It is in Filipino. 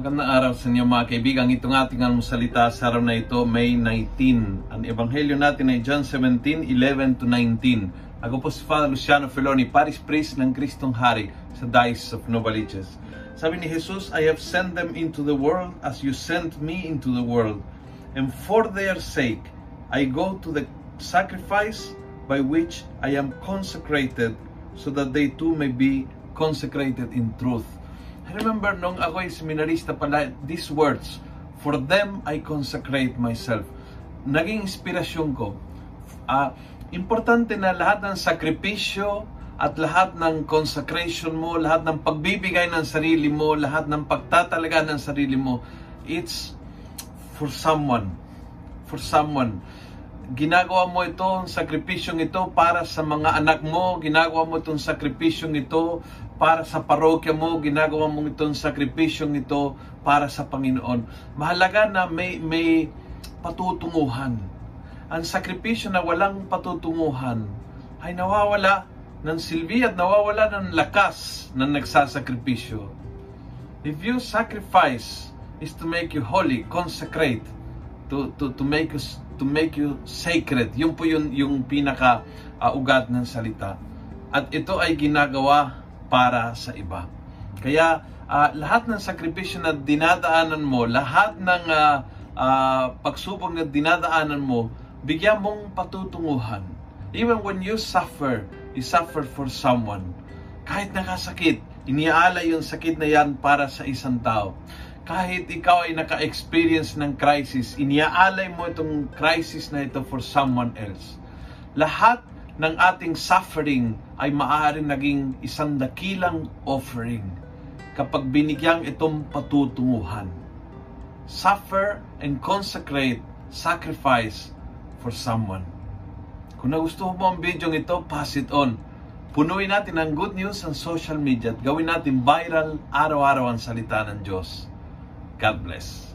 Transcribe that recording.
Magandang araw sa inyo mga kaibigan. Itong ating almusalita sa araw na ito, May 19. Ang ebanghelyo natin ay John 17, 11 to 19. Ako po si Father Luciano Feloni, Paris Priest ng Kristong Hari sa Diocese of Novaliches. Sabi ni Jesus, I have sent them into the world as you sent me into the world. And for their sake, I go to the sacrifice by which I am consecrated so that they too may be consecrated in truth. Remember nung ako seminarista pala, these words, For them I consecrate myself. Naging inspirasyon ko. Uh, importante na lahat ng sakripisyo at lahat ng consecration mo, lahat ng pagbibigay ng sarili mo, lahat ng pagtatalaga ng sarili mo, it's for someone. For someone ginagawa mo itong sakripisyong ito para sa mga anak mo, ginagawa mo itong sakripisyong ito para sa parokya mo, ginagawa mo itong sakripisyong ito para sa Panginoon. Mahalaga na may, may patutunguhan. Ang sakripisyo na walang patutunguhan ay nawawala ng silbi at nawawala ng lakas ng nagsasakripisyo. If you sacrifice is to make you holy, consecrate, to, to, to make you to make you sacred. Yun po yun, yung pinaka uh, ugat ng salita. At ito ay ginagawa para sa iba. Kaya uh, lahat ng sakripisyo na dinadaanan mo, lahat ng uh, uh, pagsubok na dinadaanan mo, bigyan mong patutunguhan. Even when you suffer, you suffer for someone. Kahit nakasakit, iniaalay yung sakit na yan para sa isang tao kahit ikaw ay naka-experience ng crisis, iniaalay mo itong crisis na ito for someone else. Lahat ng ating suffering ay maaaring naging isang dakilang offering kapag binigyang itong patutunguhan. Suffer and consecrate, sacrifice for someone. Kung nagustuhan mo ang video ito, pass it on. Punuin natin ang good news sa social media at gawin natin viral araw-araw ang salita ng Diyos. God bless.